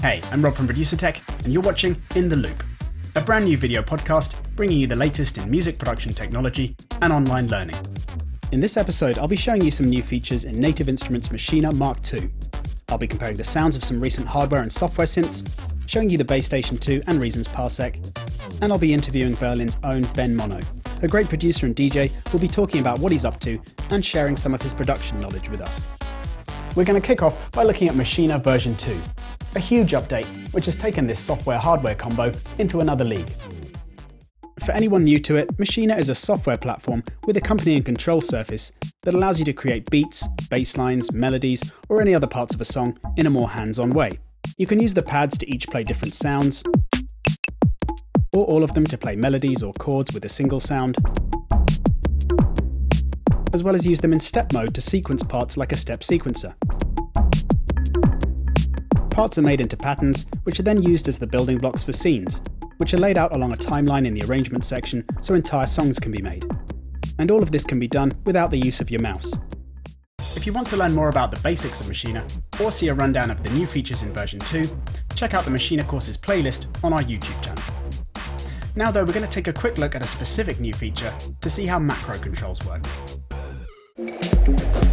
Hey, I'm Rob from Producer Tech, and you're watching In the Loop, a brand new video podcast bringing you the latest in music production technology and online learning. In this episode, I'll be showing you some new features in Native Instruments Maschine Mark II. I'll be comparing the sounds of some recent hardware and software synths, showing you the Bass Station 2 and Reasons Parsec, and I'll be interviewing Berlin's own Ben Mono. A great producer and DJ will be talking about what he's up to and sharing some of his production knowledge with us. We're going to kick off by looking at Maschine version 2, a huge update which has taken this software hardware combo into another league. For anyone new to it, Maschine is a software platform with accompanying control surface that allows you to create beats, bass lines, melodies, or any other parts of a song in a more hands on way. You can use the pads to each play different sounds, or all of them to play melodies or chords with a single sound, as well as use them in step mode to sequence parts like a step sequencer. Parts are made into patterns, which are then used as the building blocks for scenes, which are laid out along a timeline in the arrangement section so entire songs can be made. And all of this can be done without the use of your mouse. If you want to learn more about the basics of Maschine, or see a rundown of the new features in version 2, check out the Maschine courses playlist on our YouTube channel. Now though, we're going to take a quick look at a specific new feature to see how macro controls work.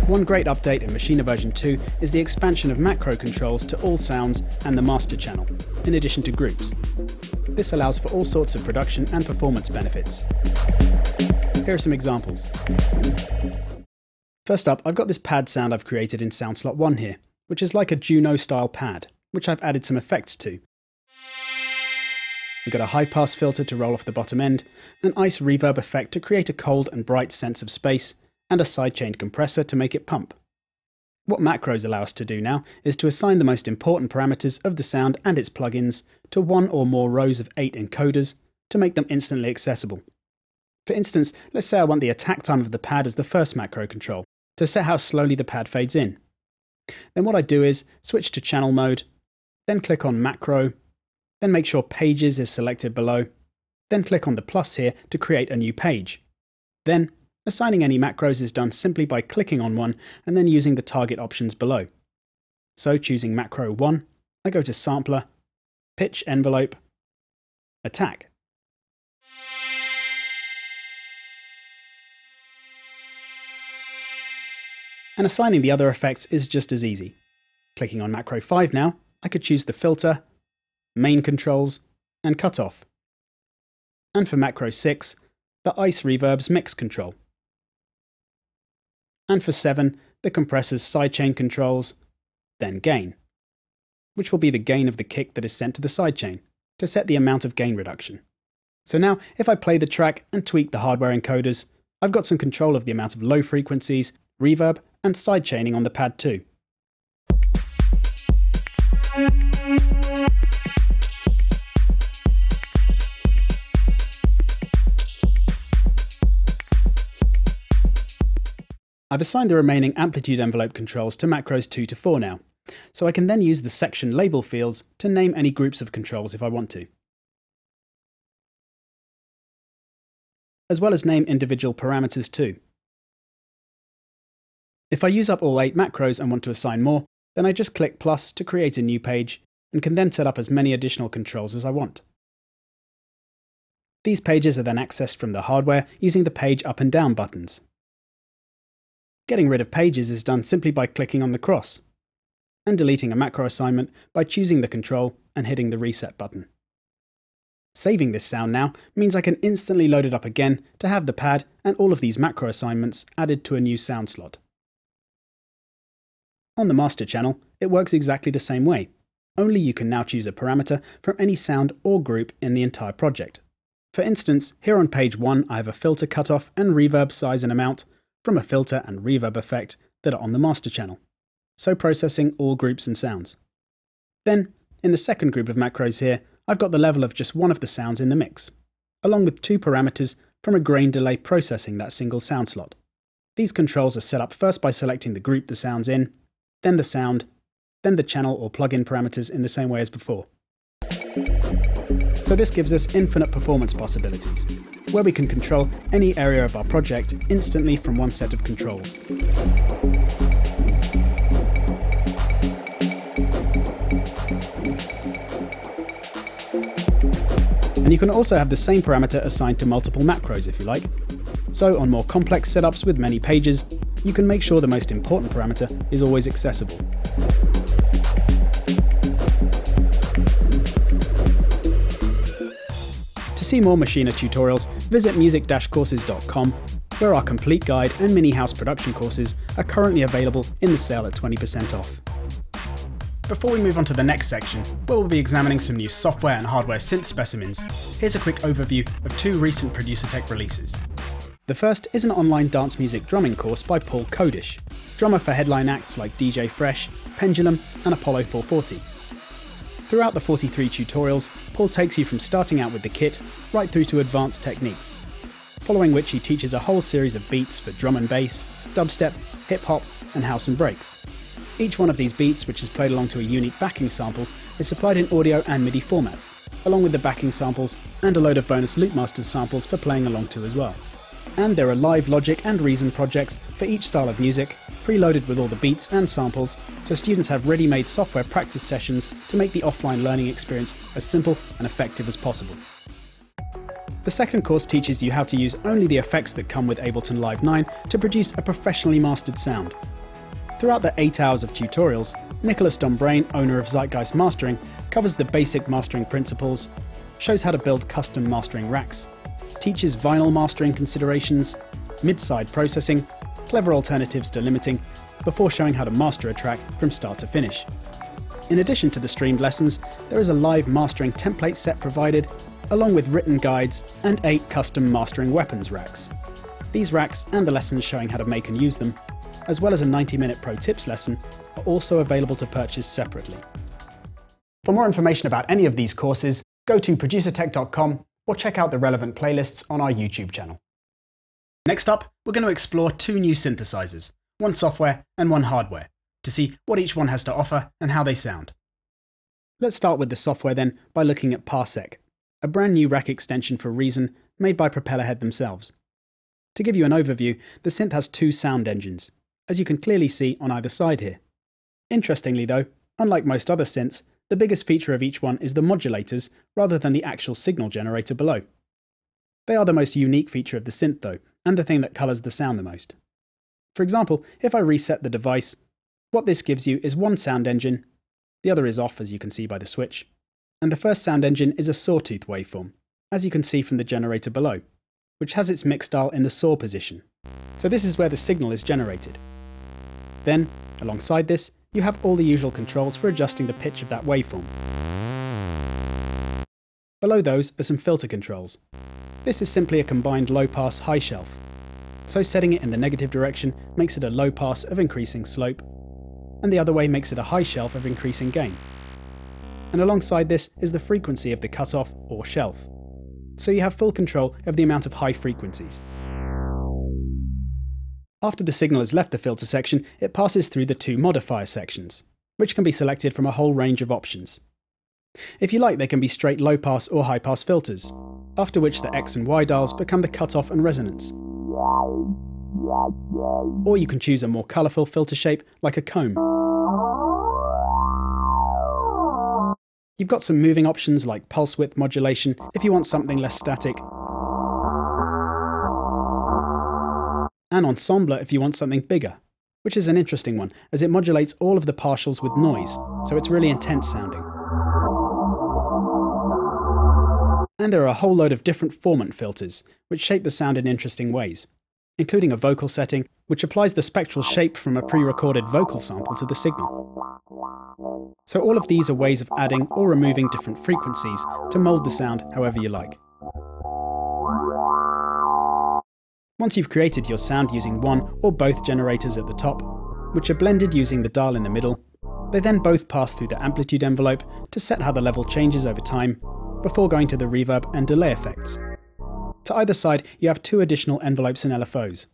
One great update in Maschine version 2 is the expansion of macro controls to all sounds and the master channel, in addition to groups. This allows for all sorts of production and performance benefits. Here are some examples. First up, I've got this pad sound I've created in sound slot 1 here, which is like a Juno style pad, which I've added some effects to. We've got a high pass filter to roll off the bottom end, an ice reverb effect to create a cold and bright sense of space, and a sidechained compressor to make it pump. What macros allow us to do now is to assign the most important parameters of the sound and its plugins to one or more rows of eight encoders to make them instantly accessible. For instance, let's say I want the attack time of the pad as the first macro control, to set how slowly the pad fades in. Then what I do is switch to channel mode, then click on macro, then make sure pages is selected below, then click on the plus here to create a new page. Then Assigning any macros is done simply by clicking on one and then using the target options below. So choosing macro 1, I go to Sampler, Pitch Envelope, Attack. And assigning the other effects is just as easy. Clicking on macro 5 now, I could choose the filter, main controls, and cutoff. And for macro 6, the ice reverb's mix control and for 7, the compressor's sidechain controls, then gain, which will be the gain of the kick that is sent to the sidechain, to set the amount of gain reduction. So now, if I play the track and tweak the hardware encoders, I've got some control of the amount of low frequencies, reverb, and sidechaining on the pad too. I've assigned the remaining amplitude envelope controls to macros 2 to 4 now, so I can then use the section label fields to name any groups of controls if I want to. As well as name individual parameters too. If I use up all 8 macros and want to assign more, then I just click plus to create a new page and can then set up as many additional controls as I want. These pages are then accessed from the hardware using the page up and down buttons. Getting rid of pages is done simply by clicking on the cross, and deleting a macro assignment by choosing the control and hitting the reset button. Saving this sound now means I can instantly load it up again to have the pad and all of these macro assignments added to a new sound slot. On the master channel, it works exactly the same way, only you can now choose a parameter from any sound or group in the entire project. For instance, here on page 1 I have a filter cutoff and reverb size and amount, from a filter and reverb effect that are on the master channel, so processing all groups and sounds. Then, in the second group of macros here, I've got the level of just one of the sounds in the mix, along with two parameters from a grain delay processing that single sound slot. These controls are set up first by selecting the group the sound's in, then the sound, then the channel or plugin parameters in the same way as before. So this gives us infinite performance possibilities, where we can control any area of our project instantly from one set of controls. And you can also have the same parameter assigned to multiple macros if you like. So on more complex setups with many pages, you can make sure the most important parameter is always accessible. To see more Maschine tutorials, visit music-courses.com, where our complete guide and mini house production courses are currently available in the sale at 20% off. Before we move on to the next section, where we'll be examining some new software and hardware synth specimens, here's a quick overview of two recent Producer Tech releases. The first is an online dance music drumming course by Paul Kodish, drummer for headline acts like DJ Fresh, Pendulum, and Apollo 440. Throughout the 43 tutorials, Paul takes you from starting out with the kit right through to advanced techniques, following which he teaches a whole series of beats for drum and bass, dubstep, hip hop, and house and breaks. Each one of these beats, which is played along to a unique backing sample, is supplied in audio and MIDI format, along with the backing samples and a load of bonus Loopmasters samples for playing along to as well. And there are live Logic and Reason projects for each style of music, preloaded with all the beats and samples, so students have ready-made software practice sessions to make the offline learning experience as simple and effective as possible. The second course teaches you how to use only the effects that come with Ableton Live 9 to produce a professionally mastered sound. Throughout the 8 hours of tutorials, Nicholas Dombrain, owner of Zeitgeist Mastering, covers the basic mastering principles, shows how to build custom mastering racks, teaches vinyl mastering considerations, mid-side processing, clever alternatives to limiting, before showing how to master a track from start to finish. In addition to the streamed lessons, there is a live mastering template set provided, along with written guides and eight custom mastering weapons racks. These racks and the lessons showing how to make and use them, as well as a 90 minute pro tips lesson, are also available to purchase separately. For more information about any of these courses, go to producertech.com or check out the relevant playlists on our YouTube channel. Next up, we're going to explore two new synthesizers, one software and one hardware, to see what each one has to offer and how they sound. Let's start with the software then by looking at Parsec, a brand new rack extension for Reason made by Propellerhead themselves. To give you an overview, the synth has two sound engines, as you can clearly see on either side here. Interestingly though, unlike most other synths, the biggest feature of each one is the modulators rather than the actual signal generator below. They are the most unique feature of the synth though, and the thing that colours the sound the most. For example, if I reset the device, what this gives you is one sound engine, the other is off as you can see by the switch, and the first sound engine is a sawtooth waveform, as you can see from the generator below, which has its mix dial in the saw position. So this is where the signal is generated. Then, alongside this, you have all the usual controls for adjusting the pitch of that waveform. Below those are some filter controls. This is simply a combined low pass high shelf. So setting it in the negative direction makes it a low pass of increasing slope, and the other way makes it a high shelf of increasing gain. And alongside this is the frequency of the cutoff or shelf. So you have full control of the amount of high frequencies. After the signal has left the filter section, it passes through the two modifier sections, which can be selected from a whole range of options. If you like, they can be straight low pass or high pass filters, after which the X and Y dials become the cutoff and resonance. Or you can choose a more colourful filter shape like a comb. You've got some moving options like pulse width modulation if you want something less static, and ensembler if you want something bigger, which is an interesting one, as it modulates all of the partials with noise, so it's really intense sounding. And there are a whole load of different formant filters, which shape the sound in interesting ways, including a vocal setting, which applies the spectral shape from a pre-recorded vocal sample to the signal. So all of these are ways of adding or removing different frequencies to mould the sound however you like. Once you've created your sound using one or both generators at the top, which are blended using the dial in the middle, they then both pass through the amplitude envelope to set how the level changes over time, before going to the reverb and delay effects. To either side, you have two additional envelopes and LFOs.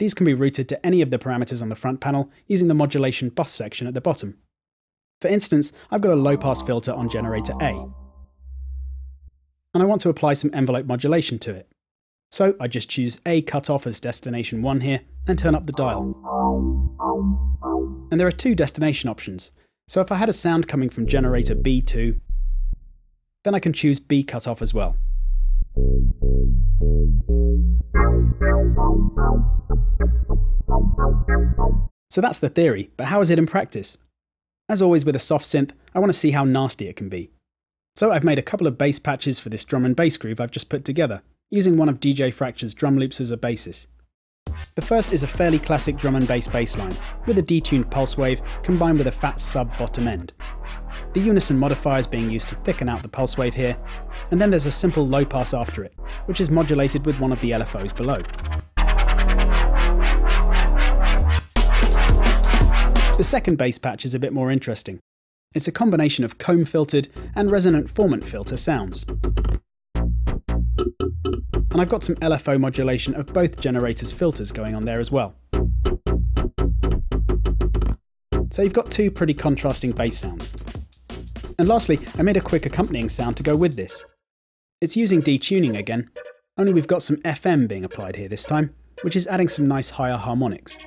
These can be routed to any of the parameters on the front panel using the modulation bus section at the bottom. For instance, I've got a low pass filter on generator A, and I want to apply some envelope modulation to it. So I just choose A cutoff as destination 1 here and turn up the dial. And there are two destination options. So if I had a sound coming from generator B2, then I can choose B cutoff as well. So that's the theory, but how is it in practice? As always with a soft synth, I want to see how nasty it can be. So I've made a couple of bass patches for this drum and bass groove I've just put together, using one of DJ Fracture's drum loops as a basis. The first is a fairly classic drum and bass bassline, with a detuned pulse wave combined with a fat sub bottom end. The unison modifier is being used to thicken out the pulse wave here, and then there's a simple low pass after it, which is modulated with one of the LFOs below. The second bass patch is a bit more interesting. It's a combination of comb filtered and resonant formant filter sounds. And I've got some LFO modulation of both generators' filters going on there as well. So you've got two pretty contrasting bass sounds. And lastly, I made a quick accompanying sound to go with this. It's using detuning again, only we've got some FM being applied here this time, which is adding some nice higher harmonics.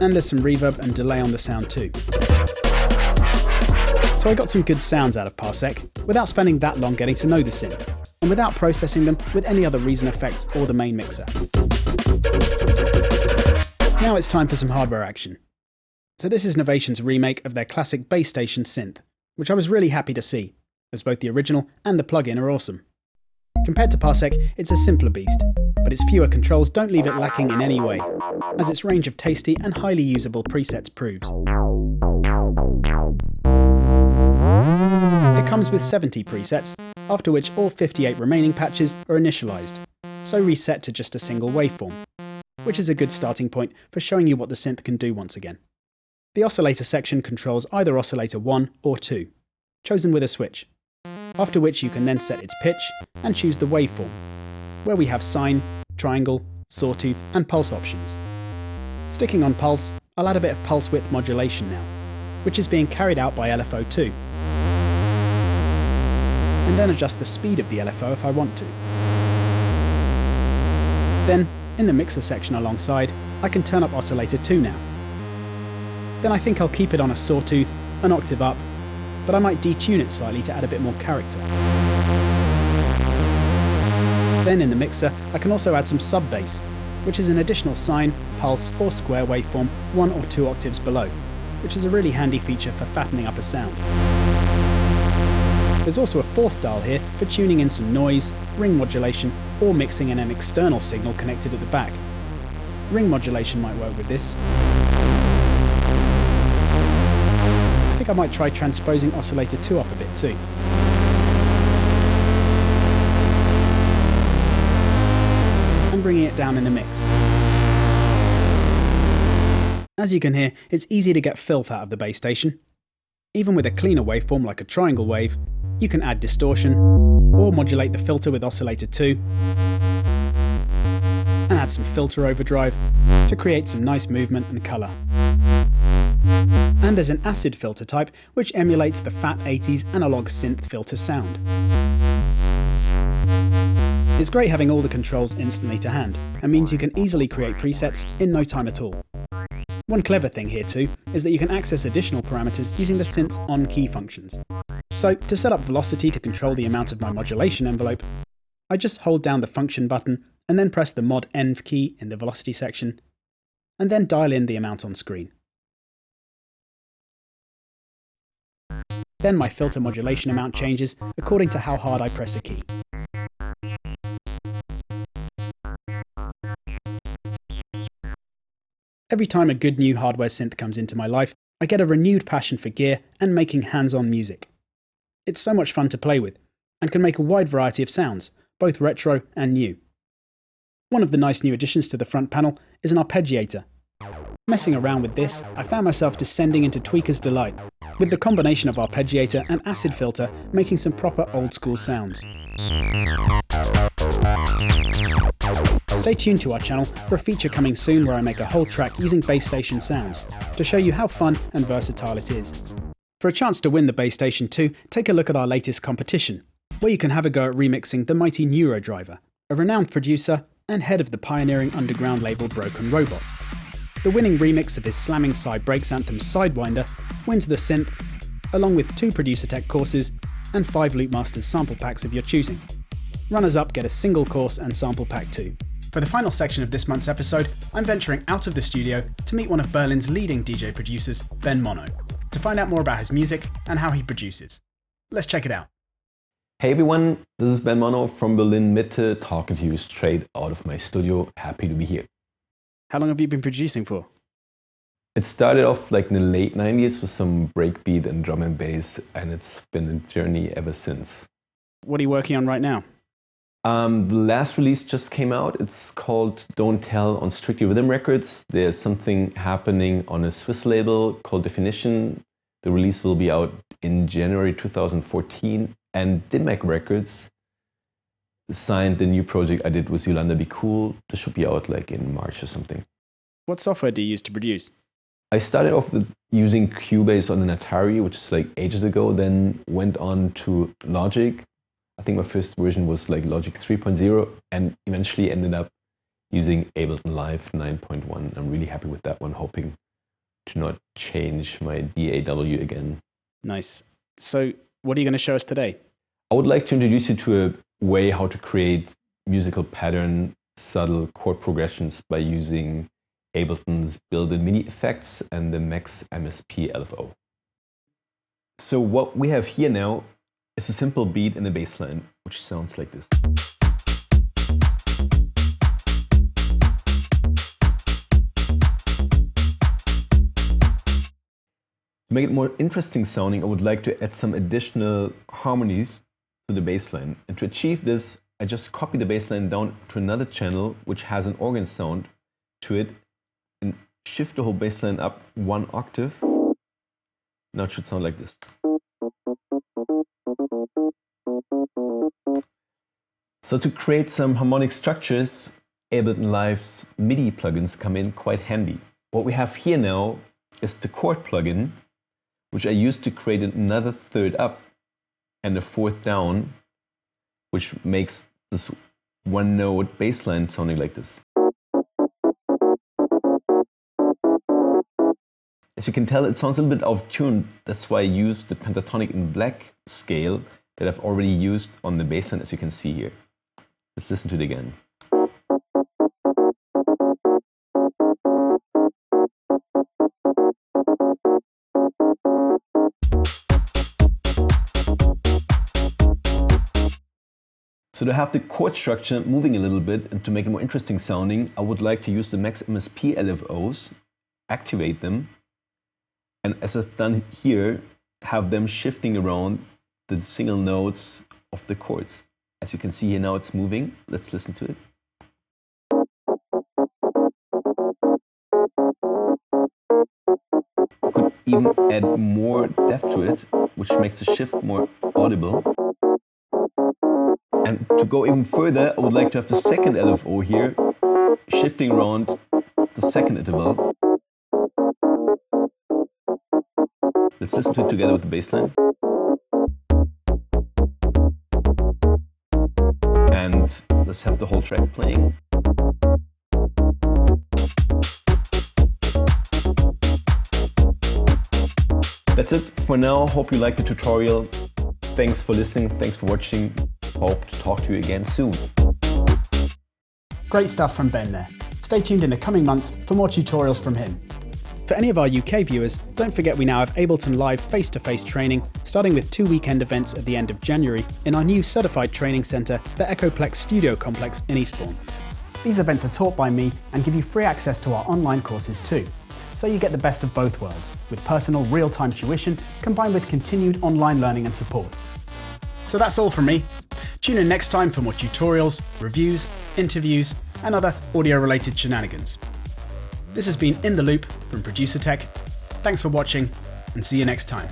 And there's some reverb and delay on the sound too. So I got some good sounds out of Parsec, without spending that long getting to know the synth, and without processing them with any other Reason effects or the main mixer. Now it's time for some hardware action. So this is Novation's remake of their classic Bass Station synth, which I was really happy to see, as both the original and the plugin are awesome. Compared to Parsec, it's a simpler beast, but its fewer controls don't leave it lacking in any way, as its range of tasty and highly usable presets proves. It comes with 70 presets, after which all 58 remaining patches are initialized, so reset to just a single waveform, which is a good starting point for showing you what the synth can do once again. The oscillator section controls either oscillator 1 or 2, chosen with a switch, after which you can then set its pitch and choose the waveform, where we have sine, triangle, sawtooth, and pulse options. Sticking on pulse, I'll add a bit of pulse width modulation now, which is being carried out by LFO2. And then adjust the speed of the LFO if I want to. Then, in the mixer section alongside, I can turn up oscillator 2 now, then I think I'll keep it on a sawtooth, an octave up, but I might detune it slightly to add a bit more character. Then in the mixer, I can also add some sub bass, which is an additional sine, pulse, or square waveform one or two octaves below, which is a really handy feature for fattening up a sound. There's also a fourth dial here for tuning in some noise, ring modulation, or mixing in an external signal connected at the back. Ring modulation might work with this. Think I might try transposing oscillator 2 up a bit too. And bringing it down in the mix. As you can hear, it's easy to get filth out of the Bass Station. Even with a cleaner waveform like a triangle wave, you can add distortion, or modulate the filter with oscillator 2, and add some filter overdrive to create some nice movement and colour. And there's an acid filter type which emulates the fat 80s analog synth filter sound. It's great having all the controls instantly to hand, and means you can easily create presets in no time at all. One clever thing here too is that you can access additional parameters using the synth's on-key functions. So to set up velocity to control the amount of my modulation envelope, I just hold down the function button and then press the mod env key in the velocity section, and then dial in the amount on screen. Then my filter modulation amount changes according to how hard I press a key. Every time a good new hardware synth comes into my life, I get a renewed passion for gear and making hands-on music. It's so much fun to play with, and can make a wide variety of sounds, both retro and new. One of the nice new additions to the front panel is an arpeggiator. Messing around with this, I found myself descending into Tweaker's delight, with the combination of arpeggiator and acid filter making some proper old school sounds. Stay tuned to our channel for a feature coming soon where I make a whole track using bass station sounds, to show you how fun and versatile it is. For a chance to win the Bass Station 2, take a look at our latest competition, where you can have a go at remixing the mighty Neurodriver, a renowned producer and head of the pioneering underground label Broken Robot. The winning remix of his slamming side breaks anthem Sidewinder wins the synth along with two Producer Tech courses and five Loopmasters sample packs of your choosing. Runners up get a single course and sample pack too. For the final section of this month's episode, I'm venturing out of the studio to meet one of Berlin's leading DJ producers, Ben Mono, to find out more about his music and how he produces. Let's check it out. Hey everyone, this is Ben Mono from Berlin Mitte, talking to you straight out of my studio. Happy to be here. How long have you been producing for? It started off like in the late 90s with some breakbeat and drum and bass, and it's been a journey ever since. What are you working on right now? Um, the last release just came out. It's called Don't Tell on Strictly Rhythm Records. There's something happening on a Swiss label called Definition. The release will be out in January 2014. And Dim Mak Records signed the new project I did with Yolanda Be Cool. This should be out like in March or something. What software do you use to produce? I started off with using Cubase on an Atari, which is like ages ago, then went on to Logic. I think my first version was like Logic 3.0 and eventually ended up using Ableton Live 9.1. I'm really happy with that one, hoping to not change my DAW again. Nice. So, what are you going to show us today? I would like to introduce you to a way how to create musical pattern, subtle chord progressions by using Ableton's built-in MIDI effects and the Max MSP LFO. So what we have here now is a simple beat in a bass line, which sounds like this. Make it more interesting sounding, I would like to add some additional harmonies to the bass line. And to achieve this, I just copy the bass line down to another channel which has an organ sound to it and shift the whole bass line up one octave. Now it should sound like this. So to create some harmonic structures, Ableton Live's MIDI plugins come in quite handy. What we have here now is the chord plugin, which I use to create another third up and a fourth down, which makes this one note bass line sounding like this. As you can tell, it sounds a little bit out of tune. That's why I used the pentatonic in black scale that I've already used on the bass line, as you can see here. Let's listen to it again. So to have the chord structure moving a little bit and to make it more interesting sounding, I would like to use the Max MSP LFOs, activate them, and as I've done here, have them shifting around the single notes of the chords. As you can see here now it's moving. Let's listen to it. Could even add more depth to it, which makes the shift more audible. And to go even further, I would like to have the second LFO here, shifting around the second interval. Let's listen to it together with the bass line. And let's have the whole track playing. That's it for now. Hope you liked the tutorial. Thanks for listening. Thanks for watching. Hope to talk to you again soon. Great stuff from Ben there. Stay tuned in the coming months for more tutorials from him. For any of our UK viewers, don't forget we now have Ableton Live face to face training, starting with two weekend events at the end of January in our new certified training centre, the Echoplex Studio Complex in Eastbourne. These events are taught by me and give you free access to our online courses too. So you get the best of both worlds, with personal real time tuition combined with continued online learning and support. So that's all from me. Tune in next time for more tutorials, reviews, interviews, and other audio related shenanigans. This has been In the Loop from Producer Tech. Thanks for watching and see you next time.